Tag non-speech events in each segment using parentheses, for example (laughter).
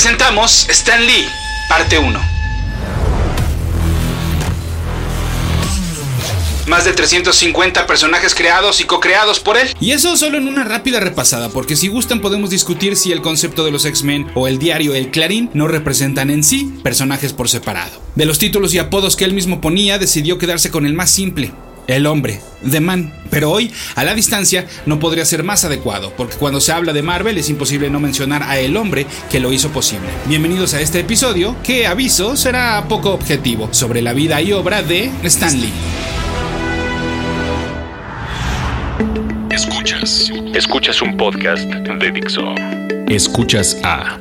presentamos Stan Lee, parte 1. Más de 350 personajes creados y co-creados por él. Y eso solo en una rápida repasada, porque si gustan podemos discutir si el concepto de los X-Men o el diario El Clarín no representan en sí personajes por separado. De los títulos y apodos que él mismo ponía, decidió quedarse con el más simple, el hombre, The Man. Pero hoy, a la distancia, no podría ser más adecuado, porque cuando se habla de Marvel es imposible no mencionar a el hombre que lo hizo posible. Bienvenidos a este episodio, que aviso será poco objetivo, sobre la vida y obra de Stan Lee. Escuchas. Escuchas un podcast de Dixo. Escuchas a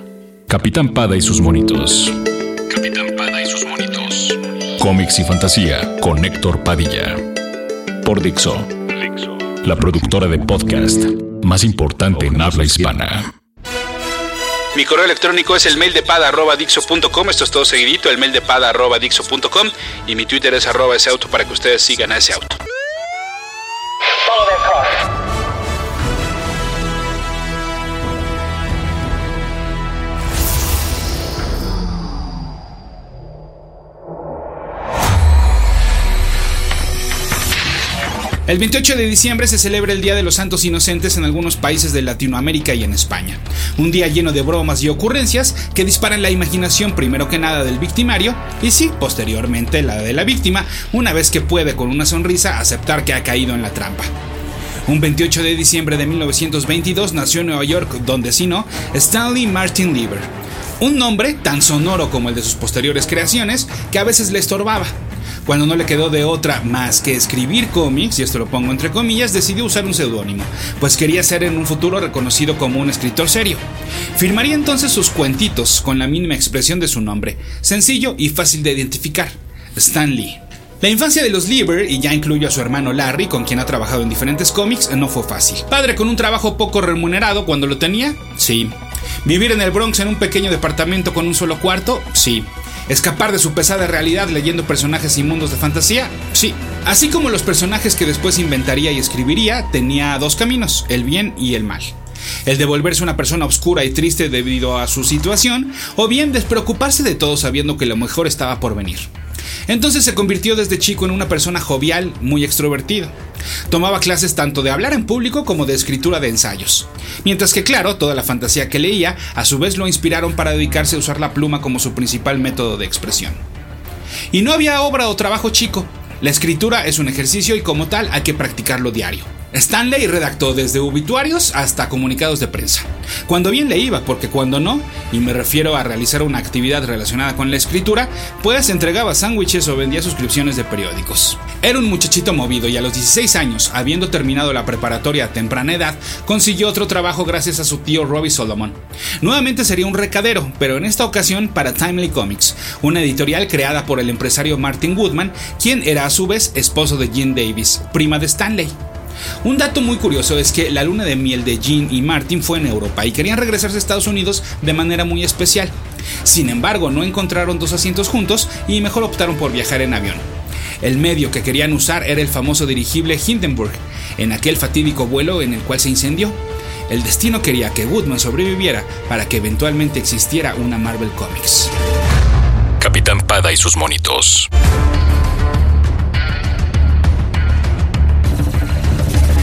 Capitán Pada y sus monitos. Capitán Pada y sus monitos. Cómics y fantasía con Héctor Padilla. Por Dixo. La productora de podcast más importante en habla hispana. Mi correo electrónico es el mail de pada.dixo.com. Esto es todo seguidito, el mail de pada.dixo.com. Y mi Twitter es arroba ese auto para que ustedes sigan a ese auto. El 28 de diciembre se celebra el Día de los Santos Inocentes en algunos países de Latinoamérica y en España. Un día lleno de bromas y ocurrencias que disparan la imaginación primero que nada del victimario y sí, posteriormente la de la víctima, una vez que puede con una sonrisa aceptar que ha caído en la trampa. Un 28 de diciembre de 1922 nació en Nueva York, donde si Stanley Martin Lieber. Un nombre tan sonoro como el de sus posteriores creaciones que a veces le estorbaba. Cuando no le quedó de otra más que escribir cómics, y esto lo pongo entre comillas, decidió usar un seudónimo, pues quería ser en un futuro reconocido como un escritor serio. Firmaría entonces sus cuentitos con la mínima expresión de su nombre, sencillo y fácil de identificar, Stan Lee. La infancia de los Lieber, y ya incluyo a su hermano Larry, con quien ha trabajado en diferentes cómics, no fue fácil. Padre con un trabajo poco remunerado cuando lo tenía, sí. Vivir en el Bronx en un pequeño departamento con un solo cuarto, sí. ¿Escapar de su pesada realidad leyendo personajes inmundos de fantasía? Sí. Así como los personajes que después inventaría y escribiría, tenía dos caminos, el bien y el mal. El de volverse una persona oscura y triste debido a su situación, o bien despreocuparse de todo sabiendo que lo mejor estaba por venir. Entonces se convirtió desde chico en una persona jovial, muy extrovertida. Tomaba clases tanto de hablar en público como de escritura de ensayos. Mientras que, claro, toda la fantasía que leía, a su vez lo inspiraron para dedicarse a usar la pluma como su principal método de expresión. Y no había obra o trabajo chico. La escritura es un ejercicio y como tal hay que practicarlo diario. Stanley redactó desde obituarios hasta comunicados de prensa. Cuando bien le iba, porque cuando no, y me refiero a realizar una actividad relacionada con la escritura, pues entregaba sándwiches o vendía suscripciones de periódicos. Era un muchachito movido y a los 16 años, habiendo terminado la preparatoria a temprana edad, consiguió otro trabajo gracias a su tío Robbie Solomon. Nuevamente sería un recadero, pero en esta ocasión para Timely Comics, una editorial creada por el empresario Martin Woodman, quien era a su vez esposo de Jean Davis, prima de Stanley. Un dato muy curioso es que la luna de miel de Jean y Martin fue en Europa y querían regresarse a Estados Unidos de manera muy especial. Sin embargo, no encontraron dos asientos juntos y mejor optaron por viajar en avión. El medio que querían usar era el famoso dirigible Hindenburg, en aquel fatídico vuelo en el cual se incendió. El destino quería que Woodman sobreviviera para que eventualmente existiera una Marvel Comics. Capitán Pada y sus monitos.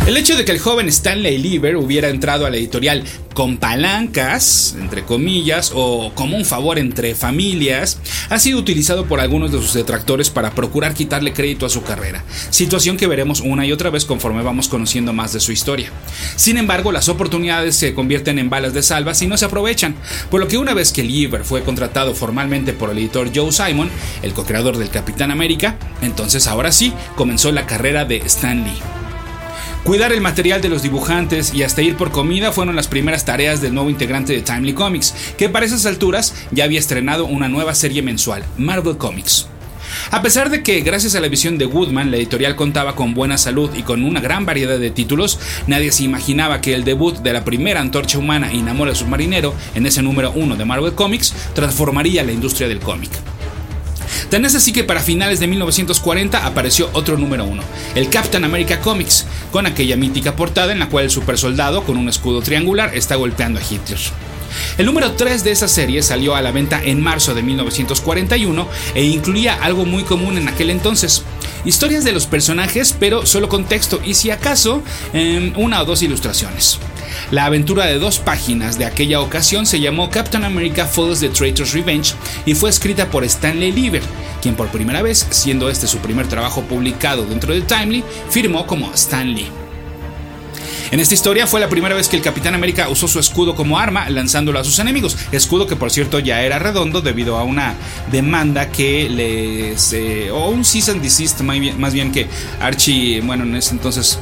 El hecho de que el joven Stanley Lieber hubiera entrado a la editorial con palancas, entre comillas, o como un favor entre familias, ha sido utilizado por algunos de sus detractores para procurar quitarle crédito a su carrera, situación que veremos una y otra vez conforme vamos conociendo más de su historia. Sin embargo, las oportunidades se convierten en balas de salva si no se aprovechan, por lo que una vez que Lieber fue contratado formalmente por el editor Joe Simon, el co-creador del Capitán América, entonces ahora sí comenzó la carrera de Stan Lee. Cuidar el material de los dibujantes y hasta ir por comida fueron las primeras tareas del nuevo integrante de Timely Comics, que para esas alturas ya había estrenado una nueva serie mensual, Marvel Comics. A pesar de que, gracias a la visión de Woodman, la editorial contaba con buena salud y con una gran variedad de títulos, nadie se imaginaba que el debut de la primera antorcha humana y Namora submarinero en ese número 1 de Marvel Comics transformaría la industria del cómic. Tan es así que para finales de 1940 apareció otro número uno, el Captain America Comics, con aquella mítica portada en la cual el supersoldado con un escudo triangular está golpeando a Hitler. El número 3 de esa serie salió a la venta en marzo de 1941 e incluía algo muy común en aquel entonces. Historias de los personajes, pero solo con texto y si acaso em, una o dos ilustraciones. La aventura de dos páginas de aquella ocasión se llamó Captain America Follows the Traitor's Revenge y fue escrita por Stanley Lieber, quien por primera vez, siendo este su primer trabajo publicado dentro de Timely, firmó como Stan Lee. En esta historia fue la primera vez que el Capitán América usó su escudo como arma lanzándolo a sus enemigos. Escudo que por cierto ya era redondo debido a una demanda que les... Eh, o un cease and desist más bien que Archie, bueno, en ese entonces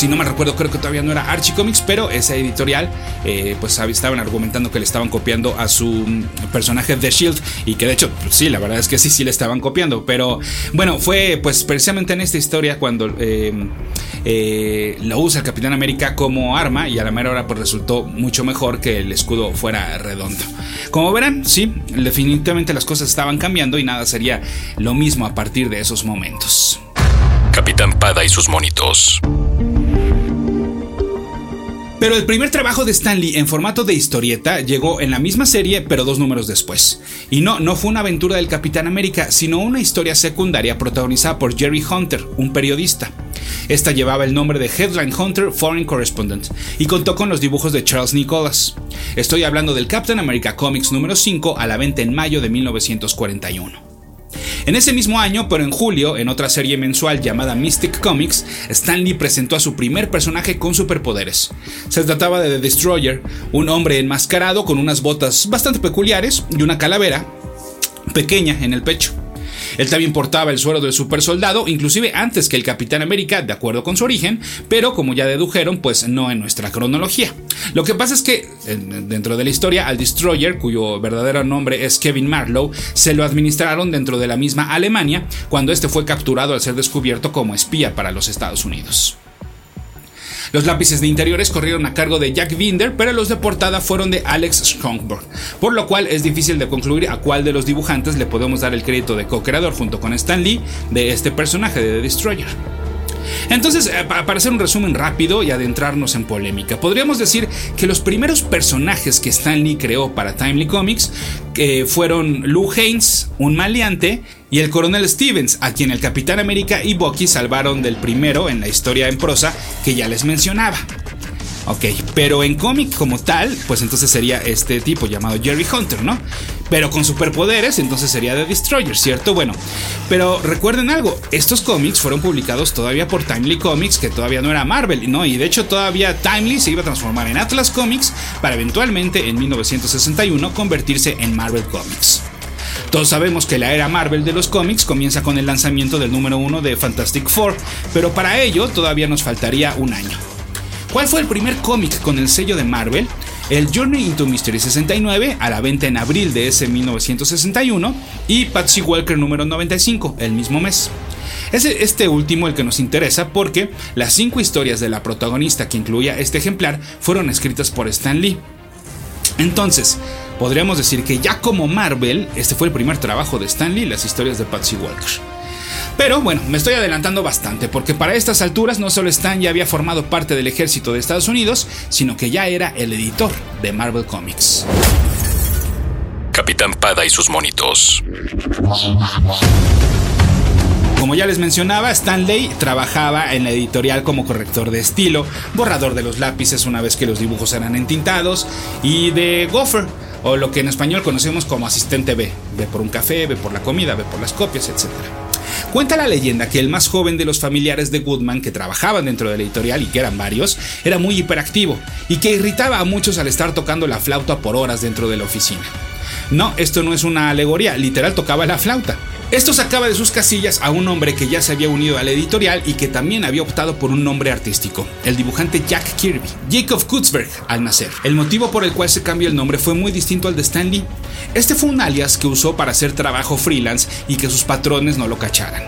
si no me recuerdo, creo que todavía no era Archie Comics, pero esa editorial, eh, pues estaban argumentando que le estaban copiando a su mm, personaje The Shield y que de hecho, pues, sí, la verdad es que sí, sí le estaban copiando, pero bueno, fue pues precisamente en esta historia cuando eh, eh, lo usa el Capitán América como arma y a la mera hora pues resultó mucho mejor que el escudo fuera redondo. Como verán, sí, definitivamente las cosas estaban cambiando y nada sería lo mismo a partir de esos momentos. Capitán Pada y sus monitos. Pero el primer trabajo de Stanley en formato de historieta llegó en la misma serie, pero dos números después. Y no, no fue una aventura del Capitán América, sino una historia secundaria protagonizada por Jerry Hunter, un periodista. Esta llevaba el nombre de Headline Hunter Foreign Correspondent y contó con los dibujos de Charles Nicholas. Estoy hablando del Captain America Comics número 5 a la venta en mayo de 1941. En ese mismo año, pero en julio, en otra serie mensual llamada Mystic Comics, Stanley presentó a su primer personaje con superpoderes. Se trataba de The Destroyer, un hombre enmascarado con unas botas bastante peculiares y una calavera pequeña en el pecho. Él también portaba el suero del super soldado, inclusive antes que el Capitán América, de acuerdo con su origen, pero como ya dedujeron, pues no en nuestra cronología. Lo que pasa es que, dentro de la historia, al Destroyer, cuyo verdadero nombre es Kevin Marlowe, se lo administraron dentro de la misma Alemania cuando este fue capturado al ser descubierto como espía para los Estados Unidos. Los lápices de interiores corrieron a cargo de Jack Binder, pero los de portada fueron de Alex Strongborg, por lo cual es difícil de concluir a cuál de los dibujantes le podemos dar el crédito de co-creador junto con Stan Lee de este personaje de The Destroyer. Entonces, eh, para hacer un resumen rápido y adentrarnos en polémica, podríamos decir que los primeros personajes que Stan Lee creó para Timely Comics fueron Lou Haynes, un maleante, y el coronel Stevens, a quien el Capitán América y Bucky salvaron del primero en la historia en prosa que ya les mencionaba. Ok, pero en cómic como tal, pues entonces sería este tipo llamado Jerry Hunter, ¿no? Pero con superpoderes, entonces sería The Destroyer, ¿cierto? Bueno, pero recuerden algo, estos cómics fueron publicados todavía por Timely Comics, que todavía no era Marvel, ¿no? Y de hecho todavía Timely se iba a transformar en Atlas Comics para eventualmente en 1961 convertirse en Marvel Comics. Todos sabemos que la era Marvel de los cómics comienza con el lanzamiento del número uno de Fantastic Four, pero para ello todavía nos faltaría un año. ¿Cuál fue el primer cómic con el sello de Marvel? El Journey into Mystery 69, a la venta en abril de ese 1961, y Patsy Walker número 95, el mismo mes. Es este último el que nos interesa porque las cinco historias de la protagonista que incluía este ejemplar fueron escritas por Stan Lee. Entonces, podríamos decir que ya como Marvel, este fue el primer trabajo de Stan Lee, las historias de Patsy Walker. Pero bueno, me estoy adelantando bastante, porque para estas alturas no solo Stan ya había formado parte del ejército de Estados Unidos, sino que ya era el editor de Marvel Comics. Capitán Pada y sus monitos. Como ya les mencionaba, Stanley trabajaba en la editorial como corrector de estilo, borrador de los lápices una vez que los dibujos eran entintados, y de gopher, o lo que en español conocemos como asistente B. Ve por un café, ve por la comida, ve por las copias, etc. Cuenta la leyenda que el más joven de los familiares de Goodman que trabajaban dentro de la editorial y que eran varios, era muy hiperactivo y que irritaba a muchos al estar tocando la flauta por horas dentro de la oficina. No, esto no es una alegoría, literal tocaba la flauta. Esto sacaba de sus casillas a un hombre que ya se había unido a la editorial y que también había optado por un nombre artístico, el dibujante Jack Kirby, Jacob Kutzberg, al nacer. El motivo por el cual se cambió el nombre fue muy distinto al de Stan Lee. Este fue un alias que usó para hacer trabajo freelance y que sus patrones no lo cacharan.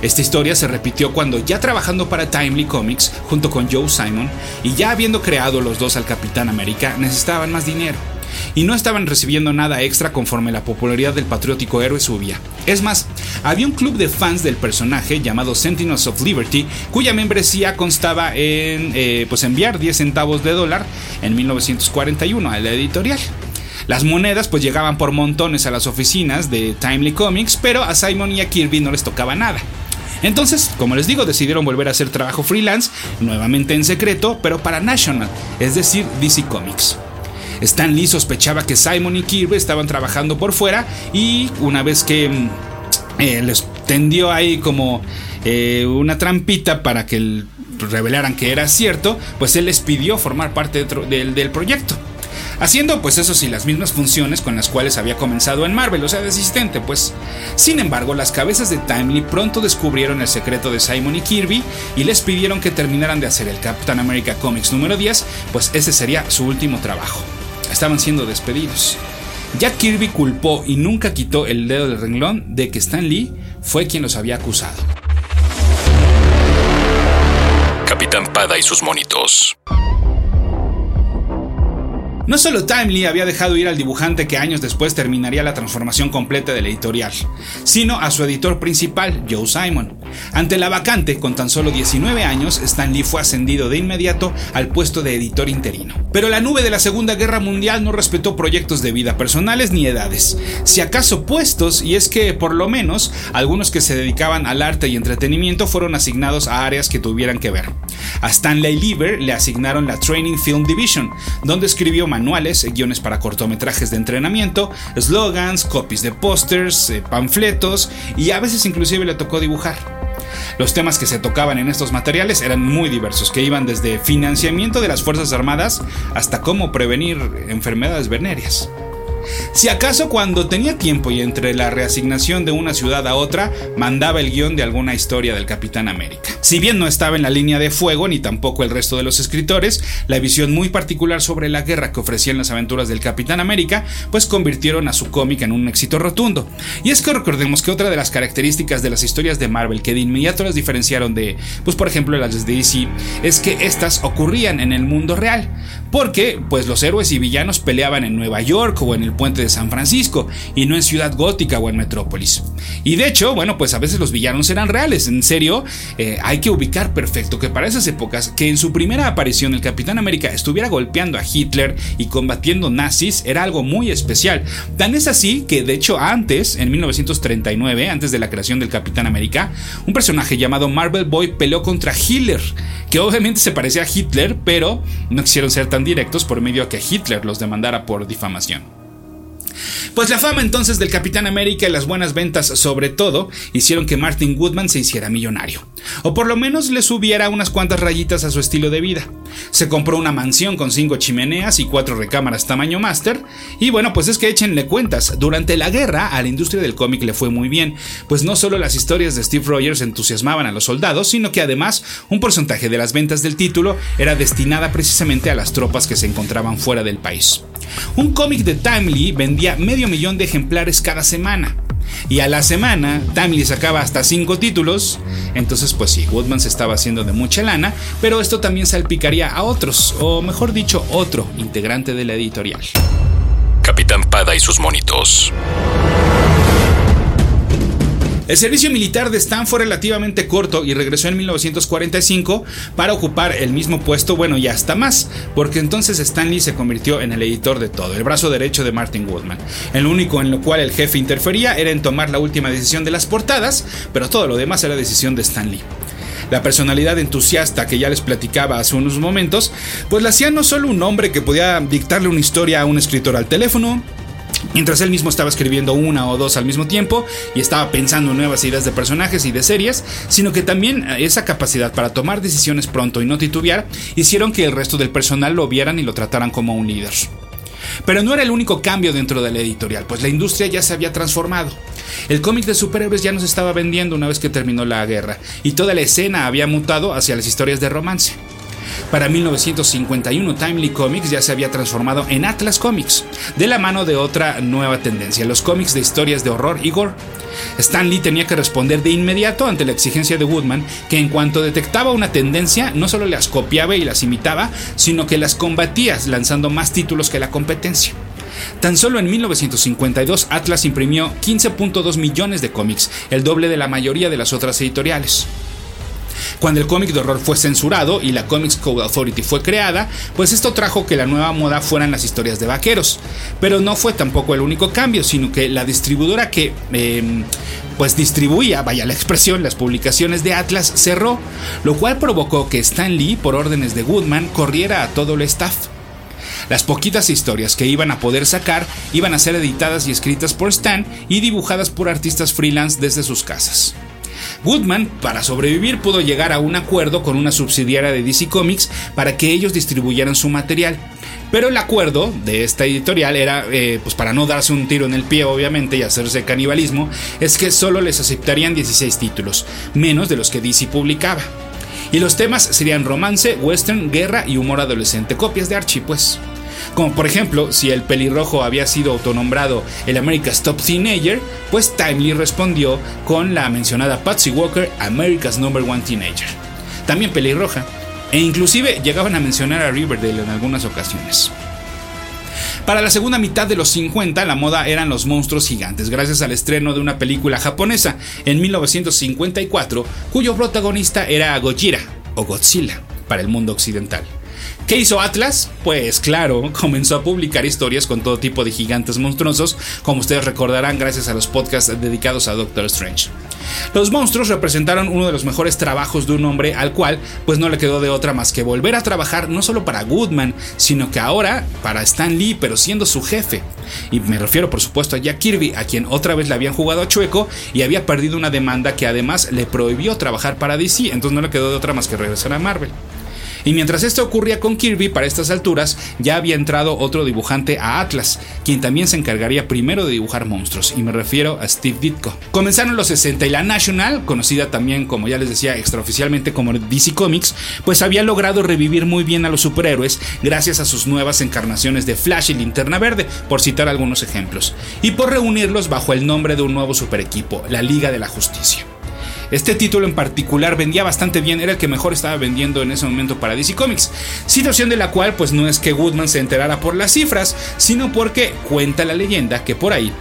Esta historia se repitió cuando ya trabajando para Timely Comics junto con Joe Simon y ya habiendo creado los dos al Capitán América necesitaban más dinero y no estaban recibiendo nada extra conforme la popularidad del patriótico héroe subía. Es más, había un club de fans del personaje llamado Sentinels of Liberty, cuya membresía constaba en eh, pues enviar 10 centavos de dólar en 1941 a la editorial. Las monedas pues llegaban por montones a las oficinas de Timely Comics, pero a Simon y a Kirby no les tocaba nada. Entonces, como les digo, decidieron volver a hacer trabajo freelance, nuevamente en secreto, pero para National, es decir, DC Comics. Stan Lee sospechaba que Simon y Kirby estaban trabajando por fuera y una vez que mm, eh, les tendió ahí como eh, una trampita para que revelaran que era cierto, pues él les pidió formar parte del proyecto haciendo pues eso sí las mismas funciones con las cuales había comenzado en Marvel, o sea, de asistente, pues. Sin embargo, las cabezas de Timely pronto descubrieron el secreto de Simon y Kirby y les pidieron que terminaran de hacer el Captain America Comics número 10, pues ese sería su último trabajo. Estaban siendo despedidos. Jack Kirby culpó y nunca quitó el dedo del renglón de que Stan Lee fue quien los había acusado. Capitán Pada y sus monitos. No solo Timely había dejado ir al dibujante que años después terminaría la transformación completa del editorial, sino a su editor principal, Joe Simon. Ante la vacante, con tan solo 19 años, Stan Lee fue ascendido de inmediato al puesto de editor interino. Pero la nube de la Segunda Guerra Mundial no respetó proyectos de vida personales ni edades, si acaso puestos, y es que, por lo menos, algunos que se dedicaban al arte y entretenimiento fueron asignados a áreas que tuvieran que ver. A Stanley Lieber le asignaron la Training Film Division, donde escribió manuales, guiones para cortometrajes de entrenamiento, slogans, copies de pósters, eh, panfletos y a veces inclusive le tocó dibujar. Los temas que se tocaban en estos materiales eran muy diversos, que iban desde financiamiento de las Fuerzas Armadas hasta cómo prevenir enfermedades venéreas. Si acaso cuando tenía tiempo y entre la reasignación de una ciudad a otra, mandaba el guion de alguna historia del Capitán América. Si bien no estaba en la línea de fuego, ni tampoco el resto de los escritores, la visión muy particular sobre la guerra que ofrecían las aventuras del Capitán América, pues convirtieron a su cómic en un éxito rotundo. Y es que recordemos que otra de las características de las historias de Marvel que de inmediato las diferenciaron de, pues por ejemplo las de DC, es que estas ocurrían en el mundo real, porque pues los héroes y villanos peleaban en Nueva York o en el puente de San Francisco y no en Ciudad Gótica o en Metrópolis. Y de hecho, bueno, pues a veces los villanos eran reales, en serio, eh, hay que ubicar perfecto que para esas épocas, que en su primera aparición el Capitán América estuviera golpeando a Hitler y combatiendo nazis era algo muy especial. Tan es así que de hecho antes, en 1939, antes de la creación del Capitán América, un personaje llamado Marvel Boy peleó contra Hitler, que obviamente se parecía a Hitler, pero no quisieron ser tan directos por medio a que Hitler los demandara por difamación. Pues la fama entonces del Capitán América y las buenas ventas sobre todo hicieron que Martin Woodman se hiciera millonario, o por lo menos le subiera unas cuantas rayitas a su estilo de vida. Se compró una mansión con cinco chimeneas y cuatro recámaras tamaño máster, y bueno, pues es que échenle cuentas, durante la guerra a la industria del cómic le fue muy bien, pues no solo las historias de Steve Rogers entusiasmaban a los soldados, sino que además un porcentaje de las ventas del título era destinada precisamente a las tropas que se encontraban fuera del país. Un cómic de Timely vendía medio millón de ejemplares cada semana. Y a la semana, Timely sacaba hasta 5 títulos. Entonces, pues sí, Woodman se estaba haciendo de mucha lana, pero esto también salpicaría a otros, o mejor dicho, otro integrante de la editorial. Capitán Pada y sus monitos. El servicio militar de Stan fue relativamente corto y regresó en 1945 para ocupar el mismo puesto, bueno, y hasta más, porque entonces Stanley se convirtió en el editor de todo, el brazo derecho de Martin Woodman. El único en lo cual el jefe interfería era en tomar la última decisión de las portadas, pero todo lo demás era decisión de Stanley. La personalidad entusiasta que ya les platicaba hace unos momentos, pues la hacía no solo un hombre que podía dictarle una historia a un escritor al teléfono, Mientras él mismo estaba escribiendo una o dos al mismo tiempo y estaba pensando en nuevas ideas de personajes y de series, sino que también eh, esa capacidad para tomar decisiones pronto y no titubear hicieron que el resto del personal lo vieran y lo trataran como un líder. Pero no era el único cambio dentro de la editorial, pues la industria ya se había transformado. El cómic de superhéroes ya no se estaba vendiendo una vez que terminó la guerra, y toda la escena había mutado hacia las historias de romance. Para 1951, Timely Comics ya se había transformado en Atlas Comics, de la mano de otra nueva tendencia, los cómics de historias de horror y gore. Stan Lee tenía que responder de inmediato ante la exigencia de Woodman, que en cuanto detectaba una tendencia, no solo las copiaba y las imitaba, sino que las combatía lanzando más títulos que la competencia. Tan solo en 1952 Atlas imprimió 15.2 millones de cómics, el doble de la mayoría de las otras editoriales. Cuando el cómic de horror fue censurado y la Comics Code Authority fue creada, pues esto trajo que la nueva moda fueran las historias de vaqueros. Pero no fue tampoco el único cambio, sino que la distribuidora que em, pues distribuía, vaya la expresión, las publicaciones de Atlas cerró, lo cual provocó que Stan Lee, por órdenes de Goodman, corriera a todo el staff. Las poquitas historias que iban a poder sacar iban a ser editadas y escritas por Stan y dibujadas por artistas freelance desde sus casas. Goodman, para sobrevivir, pudo llegar a un acuerdo con una subsidiaria de DC Comics para que ellos distribuyeran su material. Pero el acuerdo de esta editorial era, eh, pues para no darse un tiro en el pie obviamente y hacerse canibalismo, es que solo les aceptarían 16 títulos, menos de los que DC publicaba. Y los temas serían romance, western, guerra y humor adolescente, copias de Archie pues. Como por ejemplo, si el pelirrojo había sido autonombrado el America's Top Teenager, pues Timely respondió con la mencionada Patsy Walker America's Number One Teenager. También pelirroja, e inclusive llegaban a mencionar a Riverdale en algunas ocasiones. Para la segunda mitad de los 50 la moda eran los monstruos gigantes, gracias al estreno de una película japonesa en 1954, cuyo protagonista era Gojira o Godzilla para el mundo occidental. ¿Qué hizo Atlas? Pues claro, (laughs) comenzó a publicar historias con todo tipo de gigantes monstruosos, como ustedes recordarán gracias a los podcasts dedicados a Doctor Strange. Los monstruos representaron uno de los mejores trabajos de un hombre al cual pues no le quedó de otra más que volver a trabajar no solo para Goodman, sino que ahora para Stan Lee, pero siendo su jefe. Y me refiero por supuesto a Jack Kirby, a quien otra vez le habían jugado a chueco y había perdido una demanda que además le prohibió trabajar para DC, entonces no le quedó de otra más que regresar a Marvel. Y mientras esto ocurría con Kirby, para estas alturas ya había entrado otro dibujante a Atlas, quien también se encargaría primero de dibujar monstruos, y me refiero a Steve Ditko. Comenzaron los 60 y la National, conocida también como ya les decía extraoficialmente como DC Comics, pues había logrado revivir muy bien a los superhéroes gracias a sus nuevas encarnaciones de Flash y Linterna Verde, por citar algunos ejemplos, y por reunirlos bajo el nombre de un nuevo super equipo, la Liga de la Justicia. Este título en particular vendía bastante bien, era el que mejor estaba vendiendo en ese momento para DC Comics. Situación de la cual pues no es que Goodman se enterara por las cifras, sino porque cuenta la leyenda que por ahí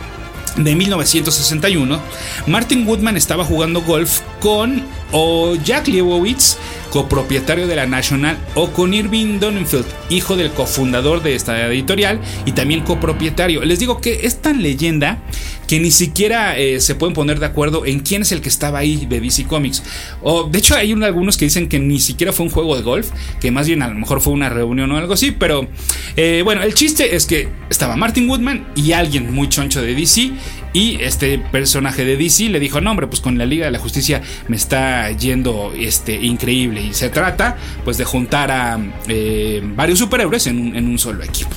de 1961, Martin Woodman estaba jugando golf con o Jack Leibowitz, copropietario de la National, o con Irving Donenfeld, hijo del cofundador de esta editorial y también copropietario. Les digo que es tan leyenda que ni siquiera eh, se pueden poner de acuerdo en quién es el que estaba ahí de DC Comics. O, de hecho, hay algunos que dicen que ni siquiera fue un juego de golf, que más bien a lo mejor fue una reunión o algo así, pero eh, bueno, el chiste es que estaba Martin Woodman y alguien muy choncho de DC y este personaje de DC le dijo, no hombre, pues con la Liga de la Justicia me está yendo este, increíble y se trata pues de juntar a eh, varios superhéroes en en un solo equipo.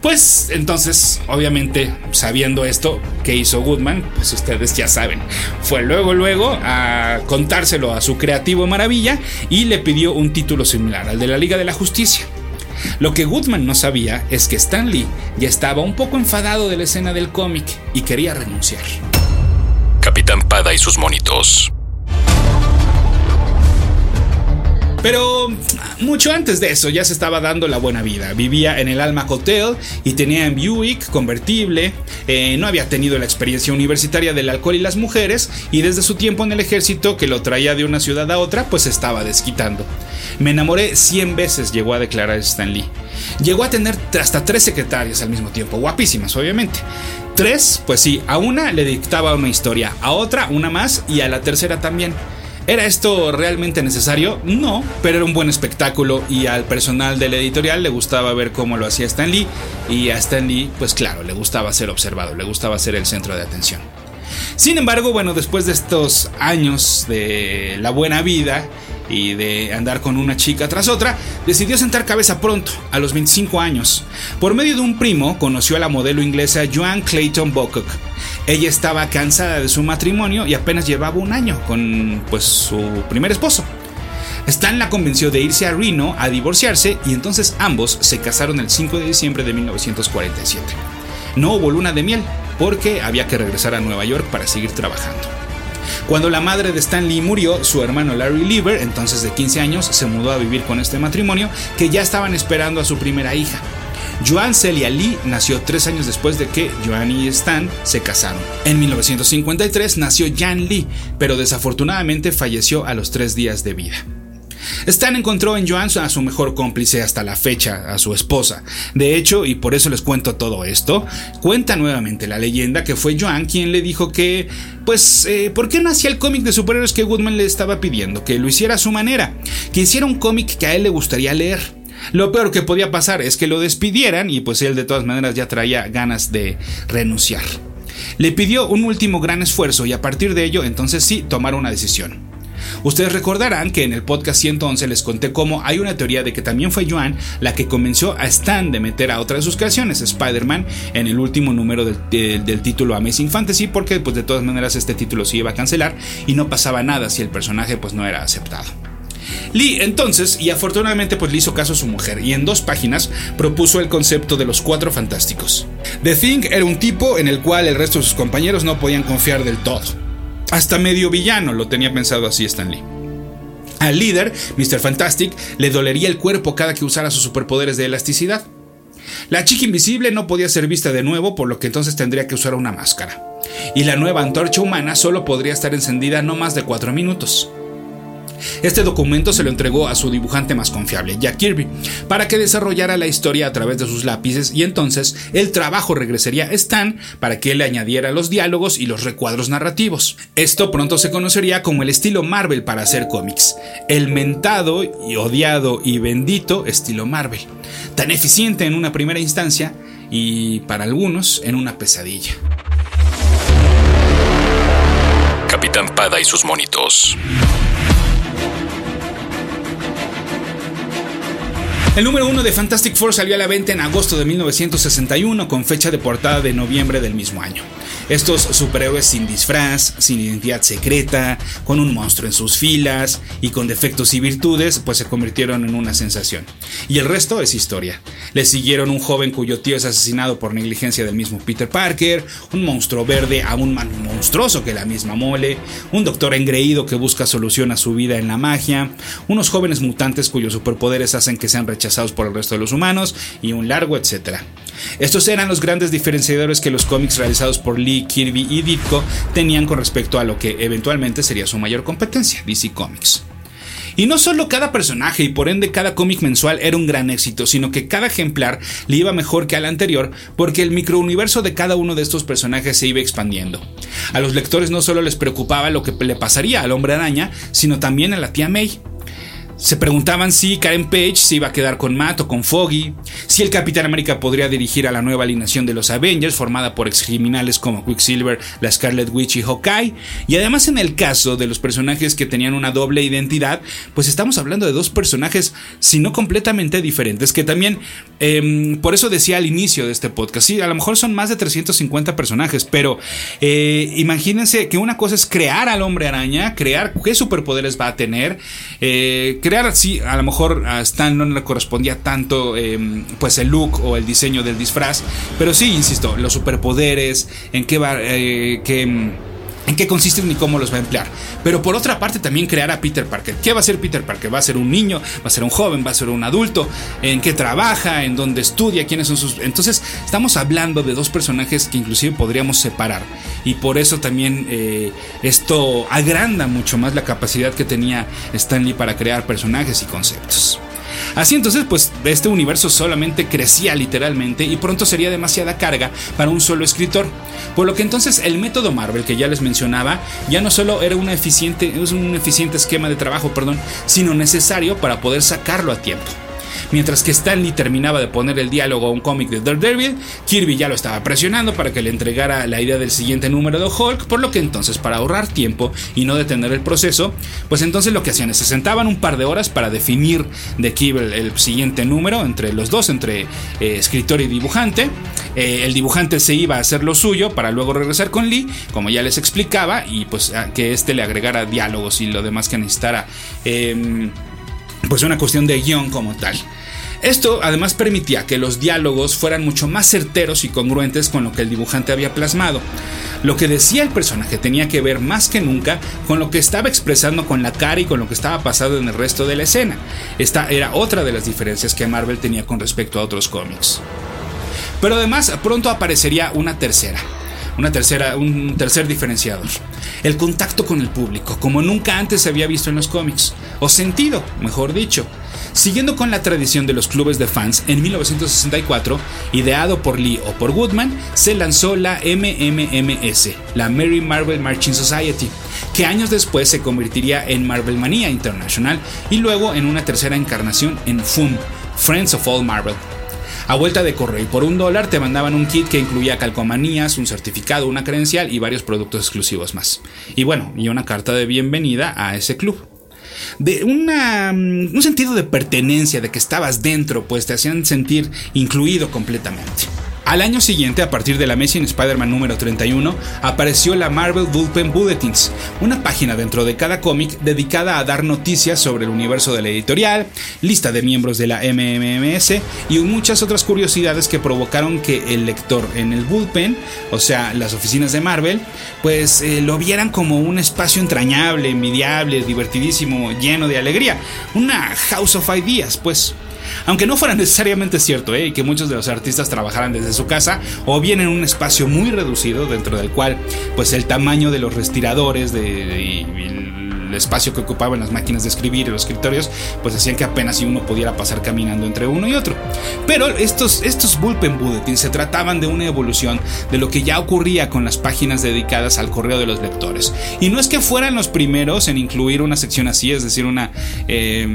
Pues entonces, obviamente, sabiendo esto que hizo Goodman, pues ustedes ya saben, fue luego, luego a contárselo a su creativo maravilla y le pidió un título similar al de la Liga de la Justicia. Lo que Goodman no sabía es que Stan Lee ya estaba un poco enfadado de la escena del cómic y quería renunciar. Capitán Pada y sus monitos. Pero mucho antes de eso ya se estaba dando la buena vida. Vivía en el Alma Hotel y tenía en Buick convertible. Eh, no había tenido la experiencia universitaria del alcohol y las mujeres y desde su tiempo en el ejército que lo traía de una ciudad a otra pues estaba desquitando. Me enamoré 100 veces, llegó a declarar Stan Lee. Llegó a tener hasta tres secretarias al mismo tiempo, guapísimas obviamente. Tres, pues sí, a una le dictaba una historia, a otra una más y a la tercera también. ¿Era esto realmente necesario? No, pero era un buen espectáculo y al personal de la editorial le gustaba ver cómo lo hacía Stan Lee y a Stan Lee, pues claro, le gustaba ser observado, le gustaba ser el centro de atención. Sin embargo, bueno, después de estos años de la buena vida, y de andar con una chica tras otra, decidió sentar cabeza pronto, a los 25 años. Por medio de un primo, conoció a la modelo inglesa Joan Clayton Bocock. Ella estaba cansada de su matrimonio y apenas llevaba un año con pues, su primer esposo. Stan la convenció de irse a Reno a divorciarse y entonces ambos se casaron el 5 de diciembre de 1947. No hubo luna de miel porque había que regresar a Nueva York para seguir trabajando. Cuando la madre de Stan Lee murió, su hermano Larry Lieber, entonces de 15 años, se mudó a vivir con este matrimonio que ya estaban esperando a su primera hija. Joan Celia Lee nació tres años después de que Joan y Stan se casaron. En 1953 nació Jan Lee, pero desafortunadamente falleció a los tres días de vida. Stan encontró en Joan a su mejor cómplice hasta la fecha, a su esposa. De hecho, y por eso les cuento todo esto, cuenta nuevamente la leyenda que fue Joan quien le dijo que, pues, eh, ¿por qué no hacía el cómic de superhéroes que Goodman le estaba pidiendo? Que lo hiciera a su manera, que hiciera un cómic que a él le gustaría leer. Lo peor que podía pasar es que lo despidieran y pues él de todas maneras ya traía ganas de renunciar. Le pidió un último gran esfuerzo y a partir de ello entonces sí tomar una decisión. Ustedes recordarán que en el podcast 111 les conté cómo hay una teoría de que también fue Joan la que convenció a Stan de meter a otra de sus creaciones, Spider-Man, en el último número del, título Amazing Fantasy, porque pues de todas maneras este título se iba a cancelar y no pasaba nada si el personaje pues no era aceptado. Lee entonces, y afortunadamente pues le hizo caso a su mujer, y en dos páginas propuso el concepto de los cuatro fantásticos. The Thing era un tipo en el cual el resto de sus compañeros no podían confiar del todo. Hasta medio villano lo tenía pensado así Stan Lee. Al líder, Mr. Fantastic, le dolería el cuerpo cada que usara sus superpoderes de elasticidad. La chica invisible no podía ser vista de nuevo, por lo que entonces tendría que usar una máscara. Y la nueva antorcha humana solo podría estar encendida no más de 4 minutos. Este documento se lo entregó a su dibujante más confiable, Jack Kirby, para que desarrollara la historia a través de sus lápices y entonces el trabajo regresaría a Stan para que él le añadiera los diálogos y los recuadros narrativos. Esto pronto se conocería como el estilo Marvel para hacer cómics, el mentado y odiado y bendito estilo Marvel, tan eficiente en una primera instancia y para algunos en una pesadilla. Capitán Pada y sus monitos. El número uno de Fantastic Four salió a la venta en agosto de 1961 con fecha de portada de noviembre del mismo año. Estos superhéroes sin disfraz, sin identidad secreta, con un monstruo en sus filas y con defectos y virtudes, pues se convirtieron en una sensación. Y el resto es historia. Le siguieron un joven cuyo tío es asesinado por negligencia del mismo Peter Parker, un monstruo verde aún más monstruoso que la misma mole, un doctor engreído que busca solución a su vida en la magia, unos jóvenes mutantes cuyos superpoderes hacen que sean rechazados por el resto de los humanos y un largo etcétera. Estos eran los grandes diferenciadores que los cómics realizados por Lee, Kirby y Ditko tenían con respecto a lo que eventualmente sería su mayor competencia, DC Comics. Y no solo cada personaje y por ende cada cómic mensual era un gran éxito, sino que cada ejemplar le iba mejor que al anterior porque el microuniverso de cada uno de estos personajes se iba expandiendo. A los lectores no solo les preocupaba lo que le pasaría al hombre araña, sino también a la tía May. Se preguntaban si Karen Page se iba a quedar con Matt o con Foggy, si el Capitán América podría dirigir a la nueva alineación de los Avengers formada por excriminales como Quicksilver, la Scarlet Witch y Hawkeye, y además en el caso de los personajes que tenían una doble identidad, pues estamos hablando de dos personajes, si no completamente diferentes, que también, em, por eso decía al inicio de este podcast, sí, a lo mejor son más de 350 personajes, pero eh, imagínense que una cosa es crear al hombre araña, crear qué superpoderes va a tener, eh, crear, sí, a lo mejor a Stan no le correspondía tanto em, pues el look o el diseño del disfraz, pero sí, insisto, los superpoderes, en qué va, eh, em, en qué consisten y cómo los va a emplear. Pero por otra parte también crear a Peter Parker. ¿Qué va a ser Peter Parker? ¿Va a ser un niño? ¿Va a ser un joven? ¿Va a ser un adulto? ¿En qué trabaja? ¿En dónde estudia? ¿Quiénes son sus...? Entonces estamos hablando de dos personajes que inclusive podríamos separar. Y por eso también eh, esto agranda mucho más la capacidad que tenía Stanley para crear personajes y conceptos. Así entonces, pues este universo solamente crecía literalmente y pronto sería demasiada carga para un solo escritor. Por lo que entonces el método Marvel que ya les mencionaba ya no solo era un eficiente, un eficiente esquema de trabajo, perdón, sino necesario para poder sacarlo a tiempo. Mientras que Stanley terminaba de poner el diálogo a un cómic de Daredevil, Kirby ya lo estaba presionando para que le entregara la idea del siguiente número de Hulk, por lo que entonces para ahorrar tiempo y no detener el proceso, pues entonces lo que hacían es se sentaban un par de horas para definir de Kirby el, siguiente número entre los dos, entre eh, escritor y dibujante. Eh, el dibujante se iba a hacer lo suyo para luego regresar con Lee, como ya les explicaba, y pues que este le agregara diálogos y lo demás que necesitara. Em, pues una cuestión de guion como tal. Esto además permitía que los diálogos fueran mucho más certeros y congruentes con lo que el dibujante había plasmado. Lo que decía el personaje tenía que ver más que nunca con lo que estaba expresando con la cara y con lo que estaba pasando en el resto de la escena. Esta era otra de las diferencias que Marvel tenía con respecto a otros cómics. Pero además pronto aparecería una tercera, una tercera, un tercer diferenciador. El contacto con el público, como nunca antes se había visto en los cómics, o sentido, mejor dicho. Siguiendo con la tradición de los clubes de fans, en 1964, ideado por Lee o por Woodman, se lanzó la MMMS, la Mary Marvel Marching Society, que años después se convertiría en Marvel Mania International y luego en una tercera encarnación en FUM, Friends of All Marvel. A vuelta de correo y por un dólar te mandaban un kit que incluía calcomanías, un certificado, una credencial y varios productos exclusivos más. Y bueno, y una carta de bienvenida a ese club de una, mm, un sentido de pertenencia, de que estabas dentro, pues te hacían sentir incluido completamente. Al año siguiente, a partir de la Amazing Spider-Man número 31, apareció la Marvel Bullpen Bulletins, una página dentro de cada cómic dedicada a dar noticias sobre el universo de la editorial, lista de miembros de la MMMS y muchas otras curiosidades que provocaron que el lector en el Bullpen, o sea, las oficinas de Marvel, pues eh, lo vieran como un espacio entrañable, envidiable, divertidísimo, lleno de alegría, una House of Ideas, pues. Aunque no fuera (laughs) necesariamente cierto, ¿eh? que muchos de los artistas trabajaran desde su casa o bien en un espacio muy reducido dentro del cual pues el tamaño de los respiradores de, el espacio que ocupaban las máquinas de escribir y los escritorios, pues hacían que apenas si uno pudiera pasar caminando entre uno y otro. Pero estos, estos Bullpen Bulletins se trataban de una evolución de lo que ya ocurría con las páginas dedicadas al correo de los lectores. Y no es que fueran los primeros en incluir una sección así, es decir, una, eh,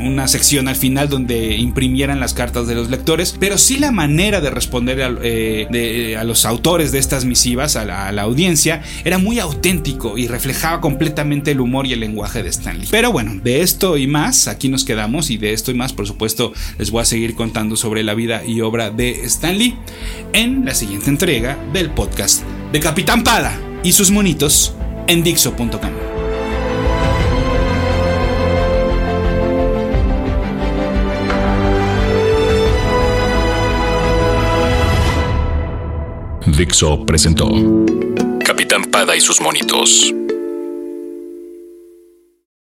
una sección al final donde imprimieran las cartas de los lectores, pero sí la manera de responder a, eh, a los autores de estas misivas, a la, a la audiencia, era muy auténtico y reflejaba completamente el humor y el lenguaje de Stanley. Pero bueno, de esto y más, aquí nos quedamos y de esto y más, por supuesto, les voy a seguir contando sobre la vida y obra de Stanley en la siguiente entrega del podcast de Capitán Pada y sus monitos en Dixo.com. Dixo presentó Capitán Pada y sus monitos